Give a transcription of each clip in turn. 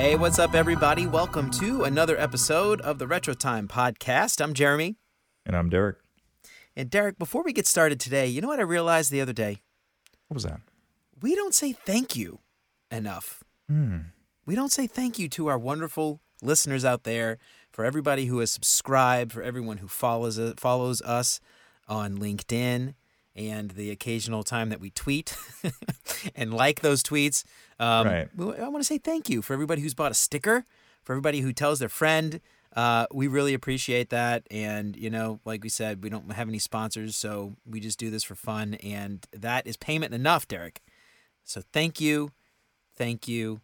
Hey, what's up, everybody? Welcome to another episode of the Retro Time podcast. I'm Jeremy. And I'm Derek. And Derek, before we get started today, you know what I realized the other day? What was that? We don't say thank you enough. Hmm. We don't say thank you to our wonderful listeners out there, for everybody who has subscribed, for everyone who follows uh, follows us on LinkedIn, and the occasional time that we tweet and like those tweets. Um, Right. I want to say thank you for everybody who's bought a sticker, for everybody who tells their friend. Uh, we really appreciate that. And, you know, like we said, we don't have any sponsors, so we just do this for fun. And that is payment enough, Derek. So thank you, thank you,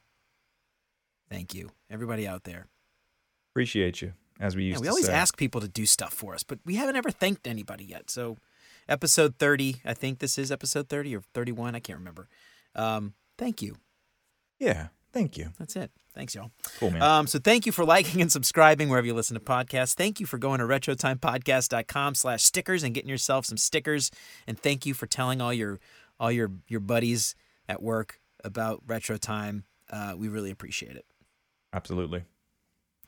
thank you, everybody out there. Appreciate you, as we used Yeah, we to always say. ask people to do stuff for us, but we haven't ever thanked anybody yet. So, episode 30, I think this is episode 30 or 31, I can't remember. Um, thank you. Yeah, thank you. That's it. Thanks, y'all. Cool, man. Um, so thank you for liking and subscribing wherever you listen to podcasts. Thank you for going to retrotimepodcast.com slash stickers and getting yourself some stickers. And thank you for telling all your all your your buddies at work about Retro Time. Uh, we really appreciate it. Absolutely.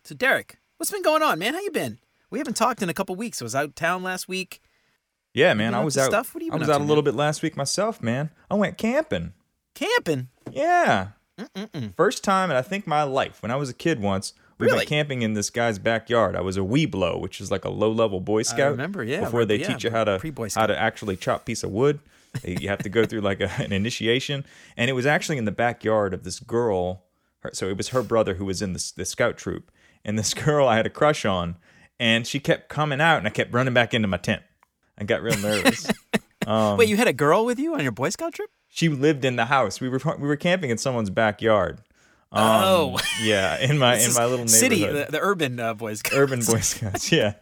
So Derek, what's been going on, man? How you been? We haven't talked in a couple weeks. I was out of town last week. Yeah, man. I was out. stuff? What have you I been was up out to, a little man? bit last week myself, man. I went camping. Camping. Yeah, Mm-mm-mm. first time in I think my life. When I was a kid once, we Really? went camping in this guy's backyard. I was a Webelo, which is like a low-level Boy Scout. remember, yeah, Before they yeah, teach you how to pre-Boy how Scout. to actually chop piece of wood, you have to go through like a, an initiation. And it was actually in the backyard of this girl. her- So it was her brother who was in the, the scout troop, and this girl I had a crush on, and she kept coming out, and I kept running back into my tent. I got real nervous. Um, Wait, you had a girl with you on your Boy Scout trip? she lived in the house. We were we were camping in someone's backyard. Um, Oh. yeah, in my in my little neighborhood. city, the, the urban uh, Boy Scouts. Urban Boy Scouts, yeah.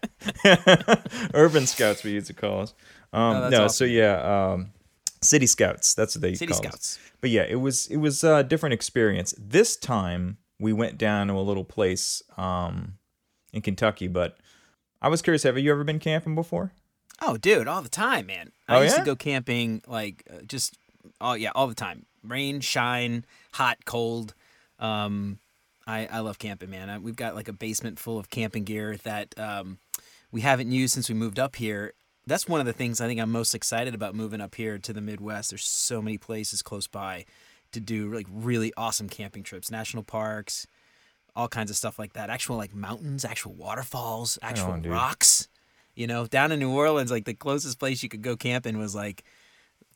Urban Scouts, we used to call us. Um, Oh, that's no, awesome. so yeah, um, City Scouts. That's what they City call us. Scouts. But yeah, it was it was a different experience. This time we went down to a little place um, in Kentucky. But I was curious, have you ever been camping before? Oh, dude, all the time, man. I Oh, used yeah? to go camping like uh, just oh yeah, all the time. Rain, shine, hot, cold. Um, I I love camping, man. I, we've got like a basement full of camping gear that um, we haven't used since we moved up here. That's one of the things I think I'm most excited about moving up here to the Midwest. There's so many places close by to do like really awesome camping trips, national parks, all kinds of stuff like that. Actual like mountains, actual waterfalls, actual on, rocks. You know, down in New Orleans, like the closest place you could go camping was like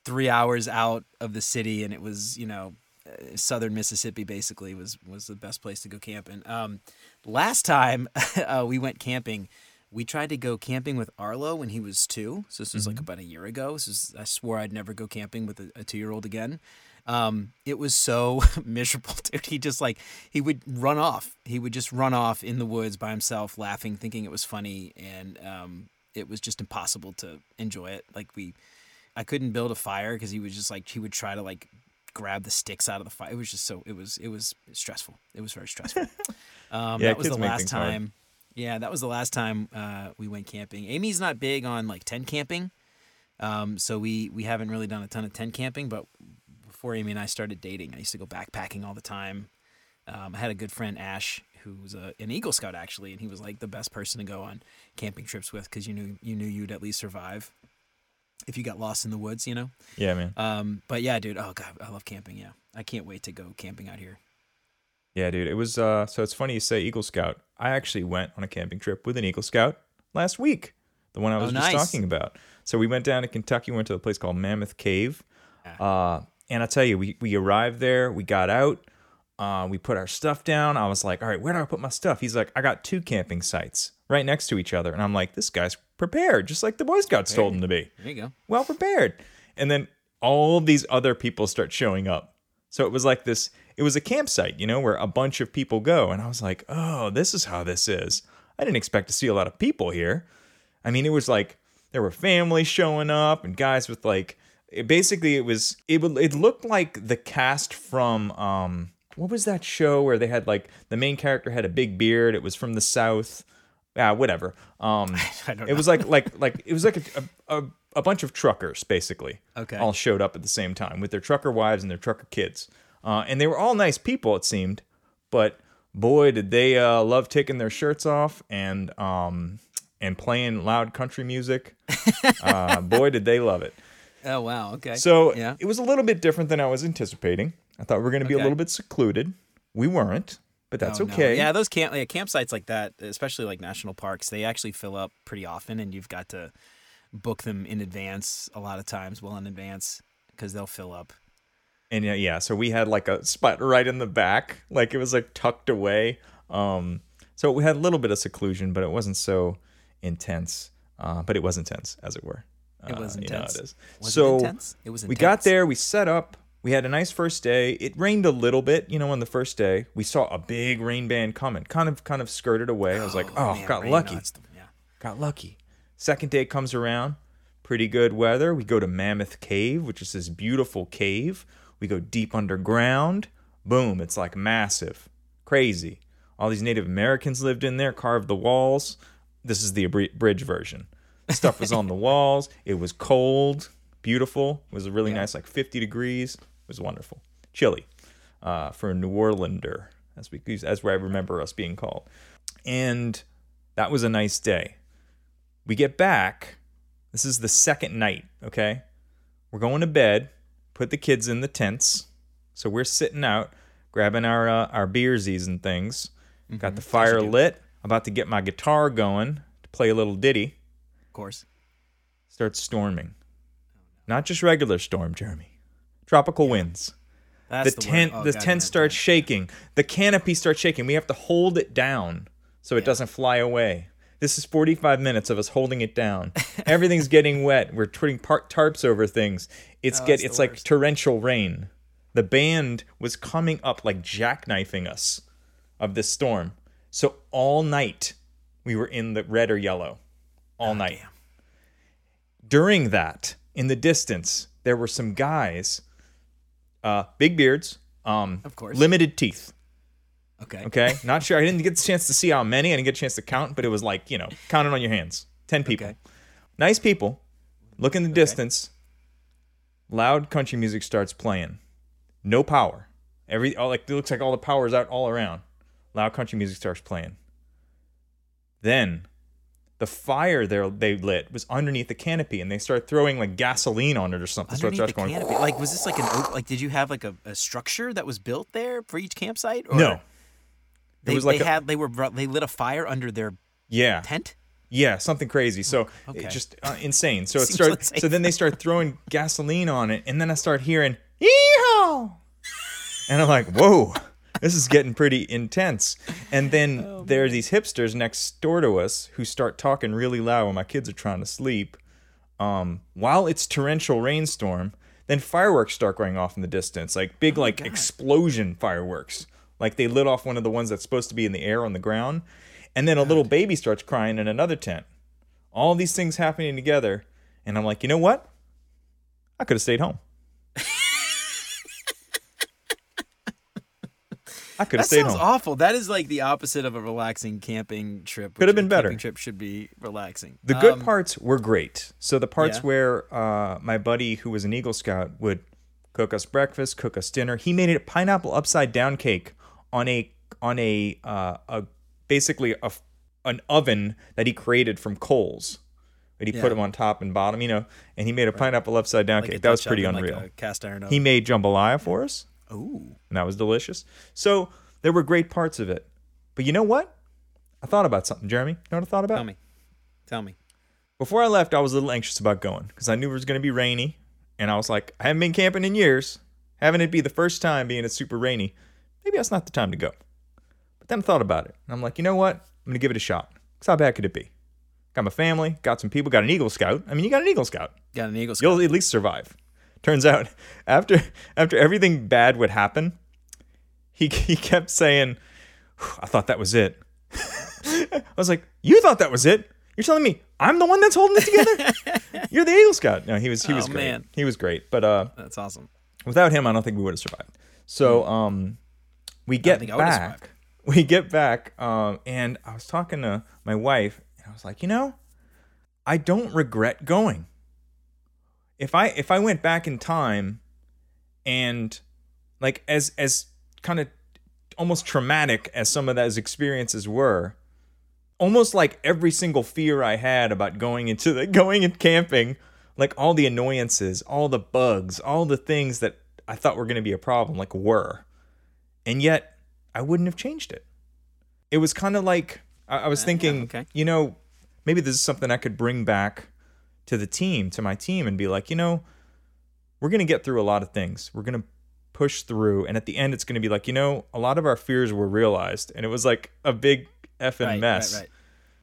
three hours out of the city, and it was you know, uh, southern Mississippi basically was was the best place to go camping. Um, last time uh, we went camping, we tried to go camping with Arlo when he was two. So this was like about a year ago. This is I swore I'd never go camping with a, a two year old again. Um, it was so miserable, dude. He just like he would run off. He would just run off in the woods by himself, laughing, thinking it was funny, and um, it was just impossible to enjoy it. Like we, I couldn't build a fire because he was just like he would try to like grab the sticks out of the fire. It was just so it was it was stressful. It was very stressful. Um, Yeah, that was the last things hard. time. Yeah, that was the last time uh, we went camping. Amy's not big on like tent camping, um, so we we haven't really done a ton of tent camping. But before Amy and I started dating, I used to go backpacking all the time. Um, I had a good friend Ash who was a, an Eagle Scout actually, and he was like the best person to go on camping trips with because you knew you knew you'd at least survive if you got lost in the woods, you know. Yeah, man. Um, but yeah, dude, oh god, I love camping. Yeah, I can't wait to go camping out here. Yeah, dude. It was uh so it's funny you say Eagle Scout. I actually went on a camping trip with an Eagle Scout last week. The one I Oh, was nice. just talking about. So we went down to Kentucky, went to a place called Mammoth Cave. Uh and I tell you, we, we arrived there, we got out, uh, we put our stuff down. I was like, all right, where do I put my stuff? He's like, I got two camping sites right next to each other. And I'm like, this guy's prepared, just like the Boy Scouts told him to be There you go. well prepared. And then all these other people start showing up. So it was like this, it was a campsite, you know, where a bunch of people go. And I was like, oh, this is how this is. I didn't expect to see a lot of people here. I mean, it was like there were families showing up and guys with like, it basically it was it would it looked like the cast from um what was that show where they had like the main character had a big beard it was from the south ah whatever um I don't it was like like like it was like a, a, a bunch of truckers basically Okay. all showed up at the same time with their trucker wives and their trucker kids uh, and they were all nice people it seemed but boy, did they uh, love taking their shirts off and um, and playing loud country music. uh, boy, did they love it. Oh wow. Okay. So yeah. it was a little bit different than I was anticipating. I thought we were going to be a little bit secluded. We weren't, but that's Oh, no. okay. Yeah, those camp yeah, campsites like that, especially like national parks, they actually fill up pretty often, and you've got to book them in advance a lot of times, well in advance, because they'll fill up. And yeah, yeah, so we had like a spot right in the back, like it was like tucked away. Um, so we had a little bit of seclusion, but it wasn't so intense. Uh, but it was intense, as it were. It was Uh, you know intense. it is. Was so it intense? It was intense. we got there, we set up, we had a nice first day. It rained a little bit, you know, on the first day. We saw a big rain band coming, kind of kind of skirted away. I was like, oh, man, got lucky. odds, Yeah. Got lucky. Second day comes around, pretty good weather. We go to Mammoth Cave, which is this beautiful cave. We go deep underground. Boom, it's like massive. Crazy. All these Native Americans lived in there, carved the walls. This is the abri- bridge version. Stuff was on the walls. It was cold, beautiful. It was a really nice, like 50 degrees. It was wonderful. Chilly uh, for a New Orlander, as we as where I remember us being called. And that was a nice day. We get back. This is the second night, okay? We're going to bed, put the kids in the tents. So we're sitting out, grabbing our uh, our beersies and things. Got the fire lit. About to get my guitar going to play a little ditty. Of course. Starts storming. Not just regular storm, Jeremy. Tropical winds. That's The the, tent. Oh, the God, tent yeah. starts shaking. The canopy starts shaking. We have to hold it down so it doesn't fly away. This is 45 minutes of us holding it down. Everything's getting wet. We're putting par- tarps over things. It's Oh, get it's like worst. torrential rain. The band was coming up like jackknifing us of this storm. So all night we were in the red or yellow. All night. damn. During that, in the distance, there were some guys, uh, big beards, um, Of course. limited teeth. Okay. Okay, not sure. I didn't get the chance to see how many. I didn't get a chance to count, but it was like you know, counting on your hands. Ten people, Okay. nice people. Look in the distance. Loud country music starts playing. No power. Every all, like it looks like all the power's out all around. Loud country music starts playing. Then, the fire they they lit was underneath the canopy, and they start throwing like gasoline on it or something. so it Underneath starts the going. canopy, like was this like an op- like? Did you have like a, a structure that was built there for each campsite? Or No. they, was like they a- had they were they lit a fire under their Yeah. tent. Yeah, something crazy. So okay. it just uh, insane. So it starts. insane. So then they start throwing gasoline on it, and then I start hearing "yeehaw," and I'm like, "Whoa, this is getting pretty intense." And then Oh, there are these hipsters next door to us who start talking really loud when my kids are trying to sleep. Um, while it's torrential rainstorm, then fireworks start going off in the distance, like big, Oh like explosion fireworks. Like they lit off one of the ones that's supposed to be in the air on the ground, and then a little baby starts crying in another tent. All these things happening together, and I'm like, you know what? I could have stayed home. I could have That stayed sounds home. awful. That is like the opposite of a relaxing camping trip. Could have been better. Camping trip should be relaxing. The good Um, parts were great. So the parts Yeah. where uh, my buddy, who was an Eagle Scout, would cook us breakfast, cook us dinner. He made a pineapple upside down cake on a on a uh, a basically a an oven that he created from coals. That he put them on top and bottom, you know, and he made a pineapple upside down like cake. That was pretty like unreal. a cast iron oven. he made jambalaya for us, Ooh. and that was delicious. So there were great parts of it. But you know what? I thought about something, Jeremy. You know what I thought about? Tell me. Tell me. Before I left, I was a little anxious about going because I knew it was going to be rainy. And I was like, I haven't been camping in years. Having it be the first time being it's super rainy, maybe that's not the time to go. But then I thought about it. And I'm like, you know what? I'm going to give it a shot. Because how bad could it be? Got my family, got some people, got an Eagle Scout. I mean, you got an Eagle Scout. Got an Eagle Scout. You'll at least survive. Turns out, after after everything bad would happen, he, he kept saying, I thought that was it. I was like, You thought that was it? You're telling me I'm the one that's holding it together? You're the Eagle Scout. No, he was he was Oh, great. man. He was great. But uh That's awesome. without him I don't think we would have survived. So um we get back. We get back, um, and I was talking to my wife, and I was like, you know, I don't regret going. If I if I went back in time and like as as kind of almost traumatic as some of those experiences were, almost like every single fear I had about going into the going and camping, like all the annoyances, all the bugs, all the things that I thought were going to be a problem, like were, and yet I wouldn't have changed it. It was kind of like I, I was Uh, yeah, thinking, okay. you know, maybe this is something I could bring back to the team, to my team, and be like, you know, we're going to get through a lot of things. We're going to push through. And at the end, it's going to be like, you know, a lot of our fears were realized. And it was like a big effing Right, mess. right, right.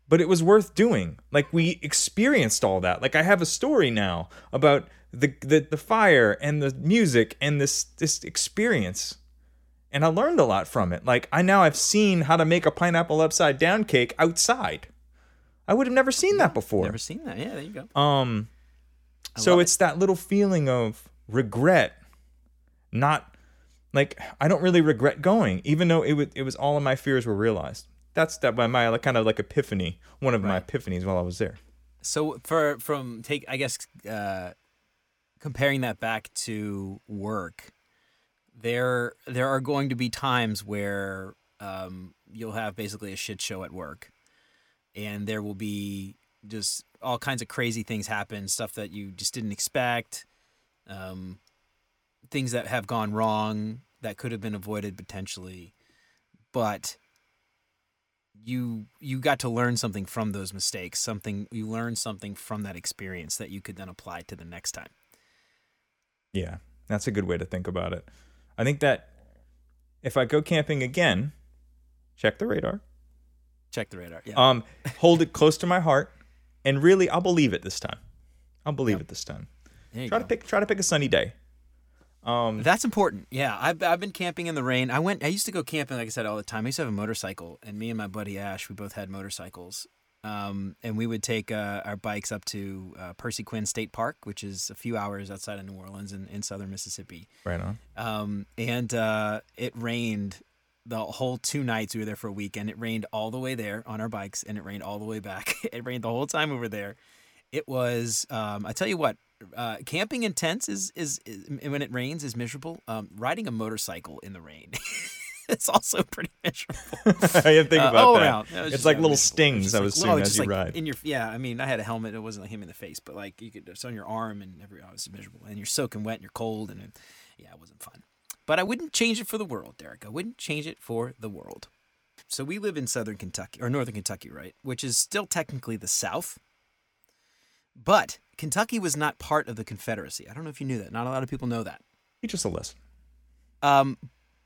But it was worth doing. Like we experienced all that. Like I have a story now about the the, the fire and the music and this this experience. And I learned a lot from it. Like I now have seen how to make a pineapple upside down cake outside. I would have never seen that before. Never seen that. Yeah, there you go. Um, so love it. it's that little feeling of regret, not like I don't really regret going, even though it was it was all of my fears were realized. That's that my, my like, kind of like epiphany, one of my epiphanies while I was there. So for from take I guess uh, comparing that back to work, there there are going to be times where um, you'll have basically a shit show at work, and there will be just all kinds of crazy things happen, stuff that you just didn't expect, um, things that have gone wrong that could have been avoided potentially, but you you got to learn something from those mistakes something you learned something from that experience that you could then apply to the next time Yeah, that's a good way to think about it. I think that if I go camping again, check the radar. Check the radar yeah Um, hold it close to my heart, and really, I'll believe it this time. I'll believe it this time. Try go. to pick try to pick a sunny day. Um, that's important yeah I've, I've been camping in the rain i went i used to go camping like i said all the time i used to have a motorcycle and me and my buddy ash we both had motorcycles um, and we would take uh, our bikes up to uh, percy quin state park which is a few hours outside of new orleans in, in southern mississippi right on. um, and uh, it rained the whole two nights we were there for a week and it rained all the way there on our bikes and it rained all the way back it rained the whole time we were there it was um, i tell you what uh, camping in tents is, is is when it rains is miserable um, riding a motorcycle in the rain it's also pretty miserable I didn't think Uh, about all that. around. Was It's like little miserable. Was stings, I like- would oh, as you like ride. In your yeah, I mean, I had a helmet. It wasn't like him in the face, but like you could it's on your arm and every. Oh, it was miserable, and you're soaking wet and you're cold, and it, yeah, it wasn't fun. But I wouldn't change it for the world, Derek. I wouldn't change it for the world. So we live in southern Kentucky or northern Kentucky, right? Which is still technically the South. But Kentucky was not part of the Confederacy. I don't know if you knew that. Not a lot of people know that. Teach us a lesson. Um,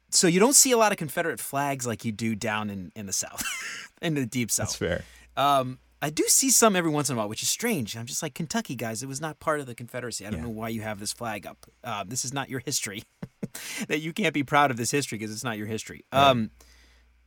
so you don't see a lot of Confederate flags like you do down in, in the South, in the deep South. That's fair. Um, I do see some every once in a while, which is strange. I'm just like Kentucky guys. It was not part of the Confederacy. I don't Yeah. know why you have this flag up. Uh, this is not your history. that you can't be proud of this history because it's not your history. Um,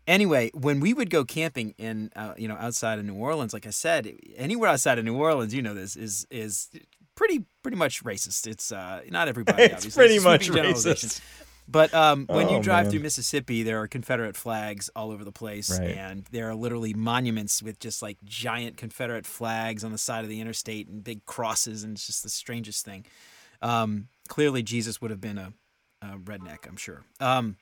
anyway, when we would go camping in, uh, you know, outside of New Orleans, like I said, anywhere outside of New Orleans, you know, this is is pretty pretty much racist. It's uh, not everybody. It's obviously. pretty a much racist. But um, when you Oh, drive man. through Mississippi, there are Confederate flags all over the place, Right. and there are literally monuments with just like giant Confederate flags on the side of the interstate and big crosses, and it's just the strangest thing. Um, clearly, Jesus would have been a, a redneck, I'm sure. Um,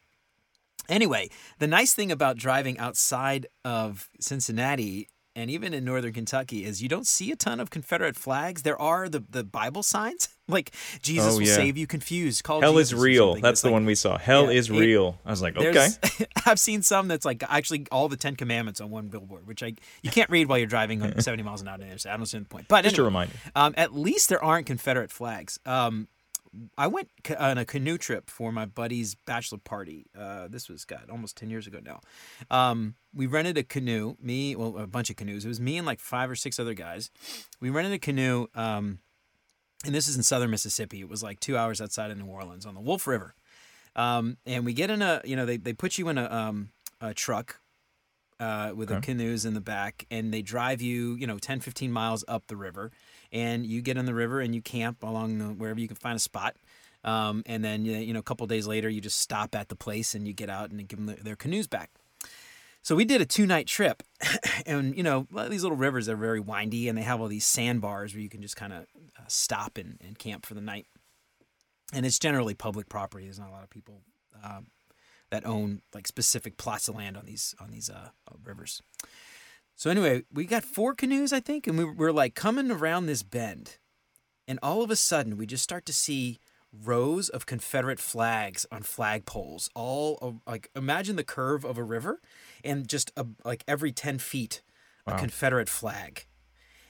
anyway, the nice thing about driving outside of Cincinnati and even in northern Kentucky is you don't see a ton of Confederate flags. There are the, the Bible signs, like Jesus Oh, will save you confused. Call Hell is Jesus or real. That's It's the like- one we saw. Hell Yeah, is it- real. I was like, okay. I've seen some that's like actually all the Ten Commandments on one billboard, which I you can't read while you're driving on 70 miles an hour. on the interstate. I don't see the point. But Just a reminder. um, at least there aren't Confederate flags. Um, I went on a canoe trip for my buddy's bachelor party. Uh, this was God almost ten years ago now. Um, we rented a canoe. Me, well, a bunch of canoes. It was me and like five or six other guys. We rented a canoe. Um, and this is in southern Mississippi. It was like two hours outside of New Orleans on the Wolf River. Um, and we get in a, you know, they, they put you in a, um, a truck uh, with the canoes in the back, and they drive you, you know, 10, 15 miles up the river. And you get in the river and you camp along the, wherever you can find a spot. Um, and then, you know, a couple days later, you just stop at the place and you get out and give them their canoes back. So we did a two night trip, and you know these little rivers are very windy, and they have all these sandbars where you can just kind of uh, stop and, and camp for the night. And it's generally public property. There's not a lot of people um, that own like specific plots of land on these on these uh, uh, rivers. So anyway, we got four canoes, I think, and we were, like coming around this bend, and all of a sudden we just start to see rows of Confederate flags on flagpoles. All of, like imagine the curve of a river, and just a, like every ten feet, a Confederate flag.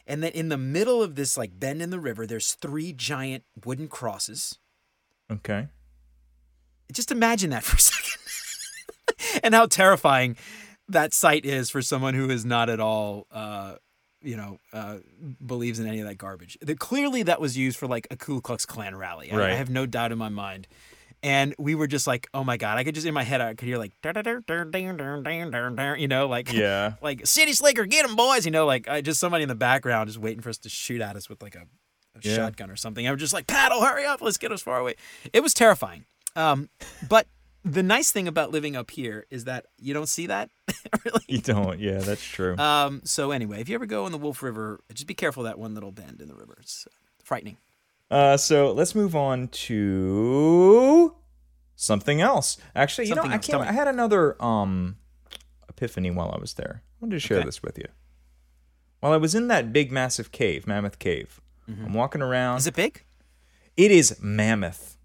And then in the middle of this like bend in the river, there's three giant wooden crosses. Okay. Just imagine that for a second, and how terrifying that site is for someone who is not at all, uh, you know, uh, believes in any of that garbage. The, clearly, that was used for like a Ku Klux Klan rally. I- I, have no doubt in my mind. And we were just like, oh my god! I could just in my head, I could hear like, you know, like Yeah. like city slicker, get them boys, you know, like I just somebody in the background just waiting for us to shoot at us with like a, a Yeah. shotgun or something. I was just like, paddle, hurry up, let's get us far away. It was terrifying. Um, but the nice thing about living up here is that you don't see that really. You don't. Yeah, that's true. Um, so anyway, if you ever go in the Wolf River, just be careful that one little bend in the river. It's uh, frightening. Uh, so let's move on to something else. Actually, you Something know, else, I can't. I had another um epiphany while I was there. I wanted to share Okay. this with you. While I was in that big, massive cave, Mammoth Cave, I'm walking around. Mm-hmm. Is it big? it is mammoth.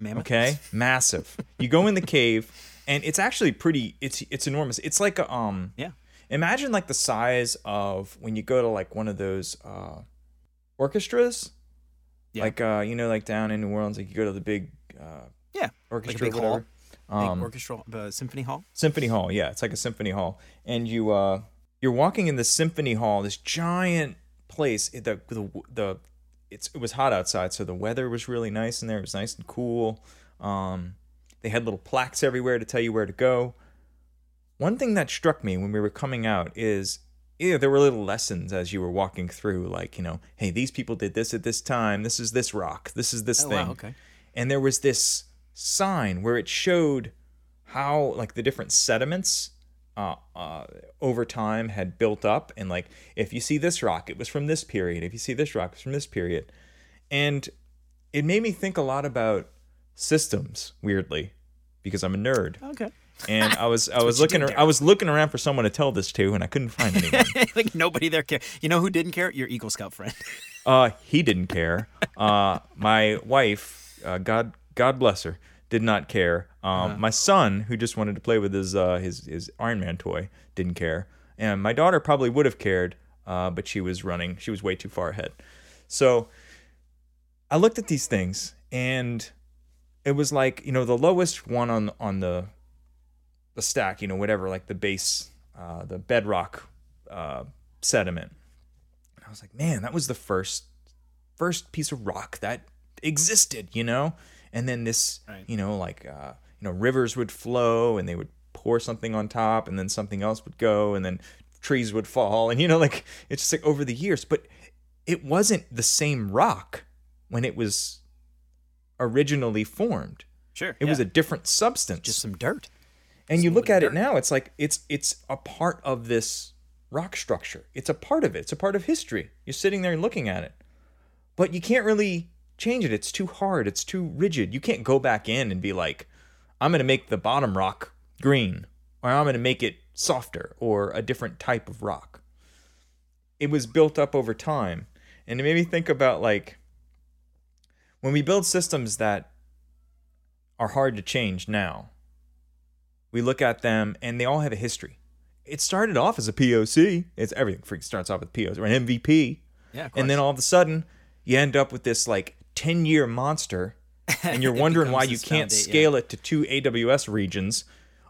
Mammoth? Okay, massive. You go in the cave, and it's actually pretty. It's it's enormous. It's like a um. Yeah. Imagine like the size of when you go to like one of those uh, orchestras. Yeah. Like uh, you know, like down in New Orleans, like you go to the big uh, Yeah. orchestra, big hall. whatever. Big Um, orchestral uh, symphony hall. symphony hall. Yeah, it's like a symphony hall, and you uh, you're walking in the symphony hall, this giant place. It- The the the it's it was hot outside, so the weather was really nice in there. It was nice and cool. Um, they had little plaques everywhere to tell you where to go. One thing that struck me when we were coming out is yeah, there were little lessons as you were walking through, like, you know, hey, these people did this at this time. This is this rock. This is this Oh, thing. wow, okay. And there was this sign where it showed how, like, the different sediments uh, uh, over time had built up. And, like, if you see this rock, it was from this period. If you see this rock, it's from this period. And it made me think a lot about systems, weirdly, because I'm a nerd Okay. and I was I was looking ar- I was looking around for someone to tell this to, and I couldn't find anyone. like nobody there cared. You know who didn't care? Your Eagle Scout friend. uh, he didn't care. Uh, my wife, uh, God God bless her, did not care. Um, My son, who just wanted to play with his uh, his his Iron Man toy, didn't care. And my daughter probably would have cared, uh, but she was running. She was way too far ahead. So I looked at these things, and it was like you know the lowest one on on the the stack, you know whatever, like the base, uh, the bedrock uh, sediment. And I was like, man, that was the first first piece of rock that existed, you know. And then this, Right. you know, like uh, you know, rivers would flow, and they would pour something on top, and then something else would go, and then trees would fall, and you know, like it's just like over the years, but it wasn't the same rock when it was originally formed. Sure. It was a different substance. just some dirt. and you look at it now, it's like it's it's a part of this rock structure. It's a part of it. It's a part of history. You're sitting there and looking at it. But you can't really change it. It's too hard. It's too rigid. You can't go back in and be like, I'm going to make the bottom rock green or I'm going to make it softer or a different type of rock. It was built up over time. And it made me think about like when we build systems that are hard to change now, we look at them and they all have a history. It started off as a POC. It's everything freaking starts off with POC or an MVP. Yeah. Of And then all of a sudden, you end up with this like 10 year monster, and you're wondering why you can't yeah. scale it to two AWS regions.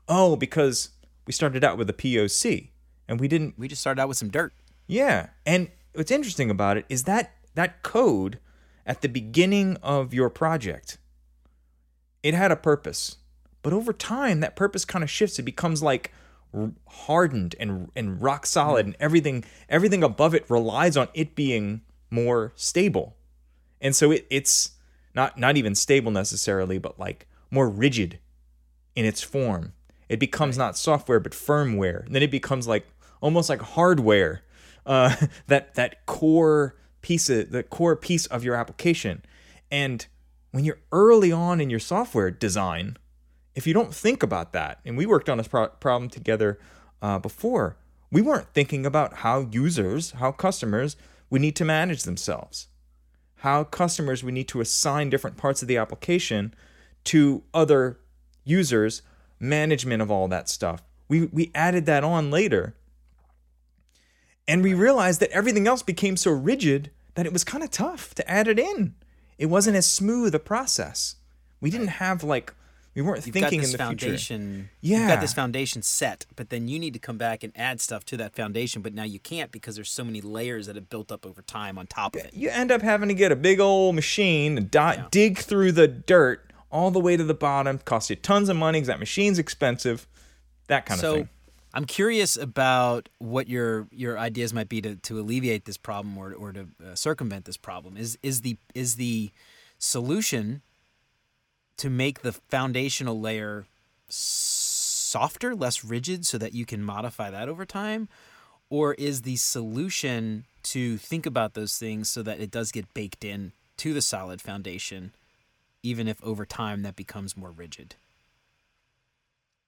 Oh, because we started out with a POC and we didn't we just started out with some dirt. yeah. And what's interesting about it is that that code at the beginning of your project, it had a purpose. But over time, that purpose kind of shifts. It becomes like hardened and and rock solid, and everything everything above it relies on it being more stable. And so it, it's not not even stable necessarily, but like more rigid in its form. It becomes not software but firmware. And then it becomes like almost like hardware. Uh, that that core piece of the core piece of your application. And when you're early on in your software design, if you don't think about that, and we worked on this pro- problem together uh, before, we weren't thinking about how users, how customers would need to manage themselves, how customers would need to assign different parts of the application to other users, management of all that stuff. We, we added that on later. And we realized that everything else became so rigid that it was kind of tough to add it in. It wasn't as smooth a process. We didn't have like we weren't You've thinking in the foundation. future. You've got this foundation set, but then you need to come back and add stuff to that foundation. But now you can't because there's so many layers that have built up over time on top of it. You end up having to get a big old machine, dot, Yeah. dig through the dirt all the way to the bottom. Costs you tons of money because that machine's expensive. That kind so of thing. I'm curious about what your your ideas might be to, to alleviate this problem or or to uh, circumvent this problem. Is is the is the solution to make the foundational layer softer, less rigid, so that you can modify that over time, or is the solution to think about those things so that it does get baked in to the solid foundation, even if over time that becomes more rigid?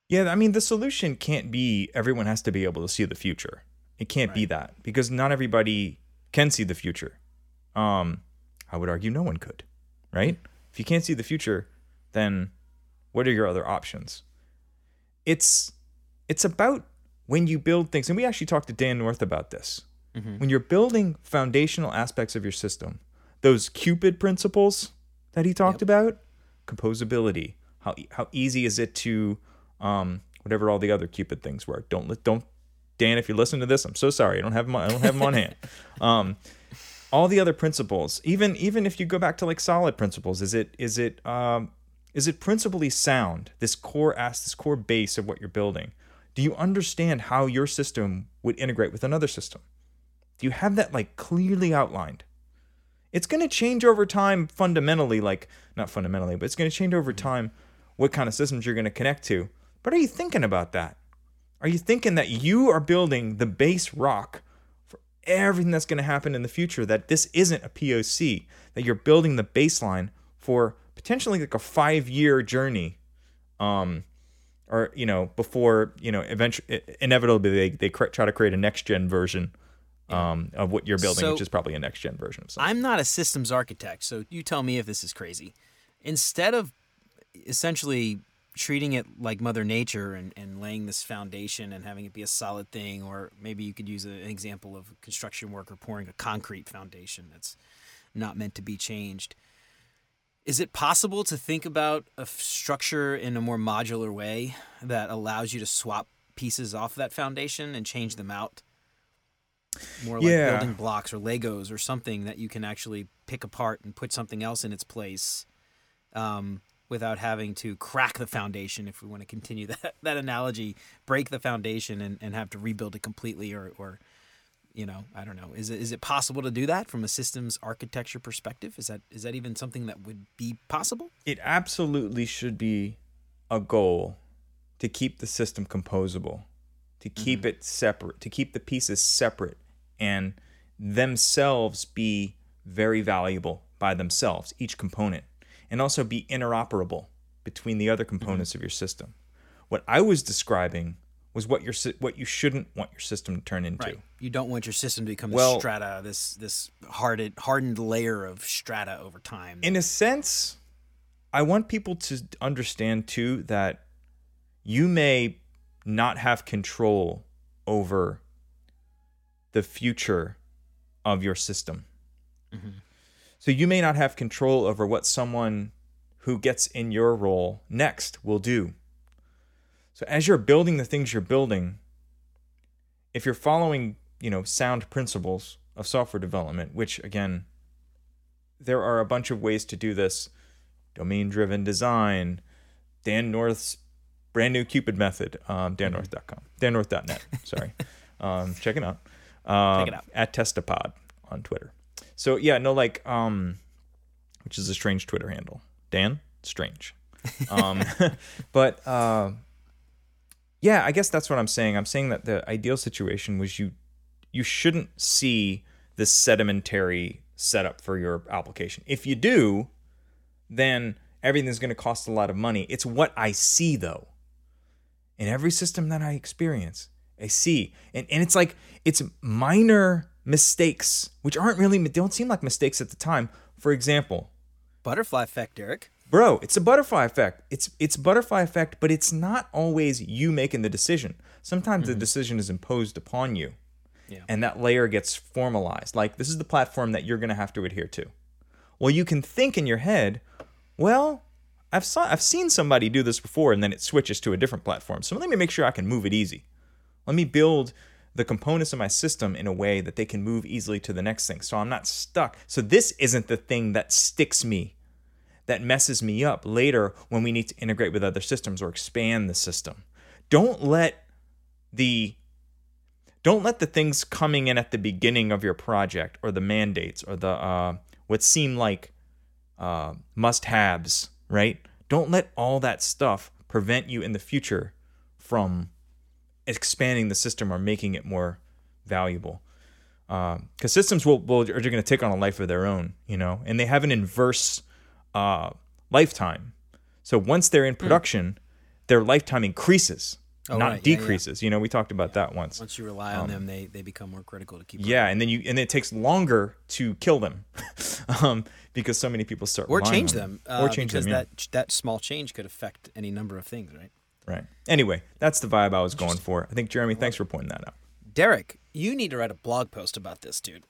Yeah, I mean, the solution can't be everyone has to be able to see the future. It can't be that because not everybody can see the future. Um, I would argue no one could, right? If you can't see the future, then what are your other options? It's it's about when you build things, and we actually talked to Dan North about this. When you're building foundational aspects of your system, those Cupid principles that he talked about, composability, how how easy is it to um, whatever all the other Cupid things were. Don't let don't Dan, if you listen to this, I'm so sorry. I don't have them, I don't have them on hand. Um, all the other principles, even even if you go back to like solid principles, is it is it um, is it principally sound? This core ask this core base of what you're building. Do you understand how your system would integrate with another system? Do you have that like clearly outlined? It's going to change over time fundamentally, like not fundamentally, but it's going to change over time what kind of systems you're going to connect to. But are you thinking about that? Are you thinking that you are building the base rock for everything that's going to happen in the future? That this isn't a POC, that you're building the baseline for potentially like a five year journey. Um, or you know before you know eventually inevitably they, they cr- try to create a next gen version um, of what you're building So- which is probably a next gen version of something I'm not a systems architect, so you tell me if this is crazy. Instead of essentially treating it like Mother Nature and, and laying this foundation and having it be a solid thing, or maybe you could use a, an example of a construction worker pouring a concrete foundation that's not meant to be changed. Is it possible to think about a f- structure in a more modular way that allows you to swap pieces off that foundation and change them out? More like Yeah. building blocks or Legos or something that you can actually pick apart and put something else in its place um, without having to crack the foundation, if we want to continue that, that analogy, break the foundation and, and have to rebuild it completely or, or you know, I don't know. Is it is it possible to do that from a systems architecture perspective? Is that is that even something that would be possible? it absolutely should be a goal to keep the system composable, to keep mm-hmm. it separate, to keep the pieces separate and themselves be very valuable by themselves, each component, and also be interoperable between the other mm-hmm. components of your system. What I was describing was what your what you shouldn't want your system to turn into. Right. You don't want your system to become Well- this strata, this this hardened hardened layer of strata over time. in a sense, I want people to understand too that you may not have control over the future of your system. Mm-hmm. So you may not have control over what someone who gets in your role next will do. So as you're building the things you're building, if you're following, you know, sound principles of software development, which again, there are a bunch of ways to do this domain driven design dan north's brand new cupid method um, dannorth.com dannorth.net sorry um, check it out um, Check it out. at tastapod on twitter so yeah no like um which is a strange twitter handle dan strange um but uh, yeah i guess that's what i'm saying i'm saying that the ideal situation was you you shouldn't see this sedimentary setup for your application. If you do, then everything's going to cost a lot of money. It's what I see though. In every system that I experience, I see. And, and it's like, it's minor mistakes, which aren't really, don't seem like mistakes at the time. For example, Butterfly effect, Derek. bro, it's a butterfly effect. It's it's butterfly effect, but it's not always you making the decision. Sometimes the mm-hmm. decision is imposed upon you. Yeah. And that layer gets formalized. Like this is the platform that you're going to have to adhere to. Well, you can think in your head, well, I've saw I've seen somebody do this before and then it switches to a different platform. So let me make sure I can move it easy. Let me build the components of my system in a way that they can move easily to the next thing. So I'm not stuck. So this isn't the thing that sticks me that messes me up later when we need to integrate with other systems or expand the system. Don't let the don't let the things coming in at the beginning of your project or the mandates or the uh, what seem like uh, must-haves, right? Don't let all that stuff prevent you in the future from expanding the system or making it more valuable. Because systems will, will are going to take on a life of their own, you know, and they have an inverse uh, lifetime. So once they're in production, their lifetime increases. Oh, not right. Yeah, yeah. decreases. You know, we talked about that once. Once you rely on them, they, they become more critical to keep. Um, Yeah, and then you and it takes longer to kill them, um, because so many people start Or change on them. or uh, change because them. Yeah. that that small change could affect any number of things, right? Right. Anyway, that's the vibe I was going for. I think Jeremy, thanks for pointing that out. Derek, you need to write a blog post about this, dude.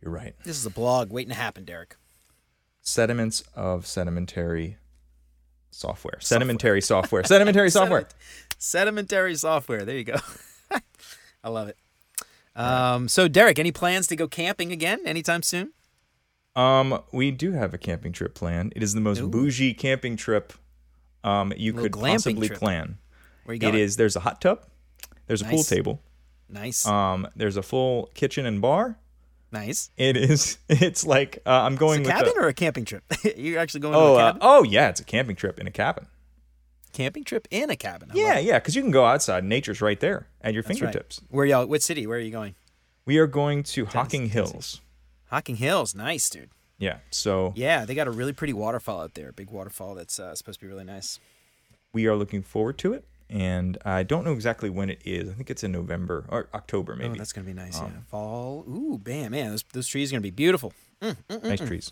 You're right. This is a blog waiting to happen, Derek. Sediments of sedimentary software. Sedimentary software. Sedimentary software. Sedimentary software. There you go. I love it. Um, so, Derek, any plans to go camping again anytime soon? Um, we do have a camping trip planned. It is the most bougie camping trip um you could possibly trip. plan. Where you going? is there's a hot tub, there's a pool table, nice, um, there's a full kitchen and bar. nice. It is it's like uh, I'm going It's a cabin the, or a camping trip? You're actually going Oh, to a uh, oh yeah, it's a camping trip in a cabin. camping trip in a cabin. I Yeah, yeah, because you can go outside. Nature's right there at your That's right. fingertips. Where y'all? What city? Where are you going? We are going to Hocking Hills. Hocking Hills. Nice, dude. Yeah, so Yeah, they got a really pretty waterfall out there. Big waterfall that's uh, supposed to be really nice. we are looking forward to it. And I don't know exactly when it is. I think it's in November or October, maybe. Oh, that's gonna be nice. Um, yeah, fall. Ooh, bam, man. Those those trees are gonna be beautiful. nice trees.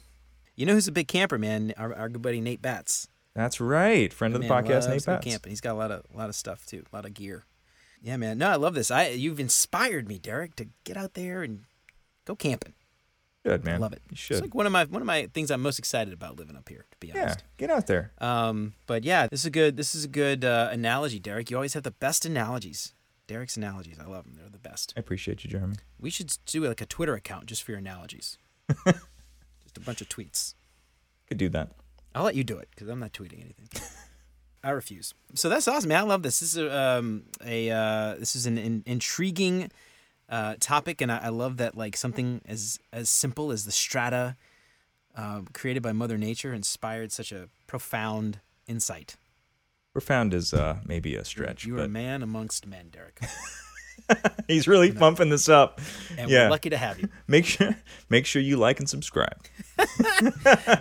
You know who's a big camper, man? Our, our good buddy Nate Batts. That's right. Friend of the podcast, Nate Batts. camping. He's got a lot of a lot of stuff too, a lot of gear. Yeah, man. No, I love this. I you've inspired me, Derek, to get out there and go camping. Good, man. I love it. You should. It's like one of my one of my things I'm most excited about living up here, to be honest. yeah, get out there. Um, but yeah, this is a good this is a good uh, analogy, Derek. You always have the best analogies. Derek's analogies, I love them. They're the best. I appreciate you, Jeremy. We should do like a Twitter account just for your analogies. just a bunch of tweets. Could do that. I'll let you do it because I'm not tweeting anything. I refuse. So that's awesome, man. I love this. This is a, um, a uh, this is an, in intriguing uh, topic, and I, I love that like something as as simple as the strata uh, created by Mother Nature inspired such a profound insight. Profound is uh, maybe a stretch, You are but a man amongst men, Derek, he's really pumping this up. and yeah. we're lucky to have you. Make sure make sure you like and subscribe.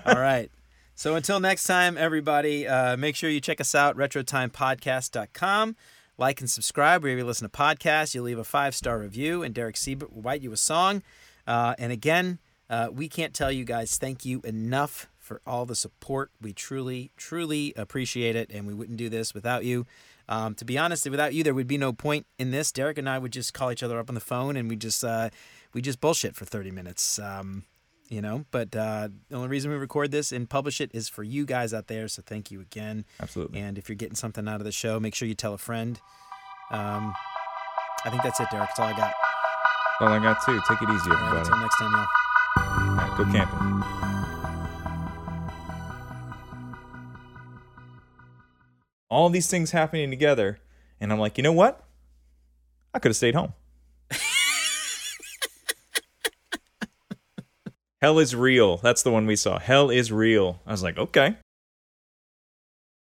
All right. So until next time, everybody, uh, make sure you check us out, retrotimepodcast.com. Like and subscribe wherever you listen to podcasts. You'll leave a five star review, and Derek Siebert will write you a song. Uh, and again, uh, we can't tell you guys thank you enough for all the support. We truly, truly appreciate it, and we wouldn't do this without you. Um, to be honest, without you, there would be no point in this. Derek and I would just call each other up on the phone, and we just uh, we just bullshit for thirty minutes. Um, you know but uh, the only reason we record this and publish it is for you guys out there so thank you again Absolutely. and if you're getting something out of the show make sure you tell a friend um, i think that's it derek that's all i got all I got too. Take it easy, all right, everybody. until next time y'all All right, go camping. All these things happening together, and I'm like, you know what? I could have stayed home. Hell is real. That's the one we saw. Hell is real. I was like, okay.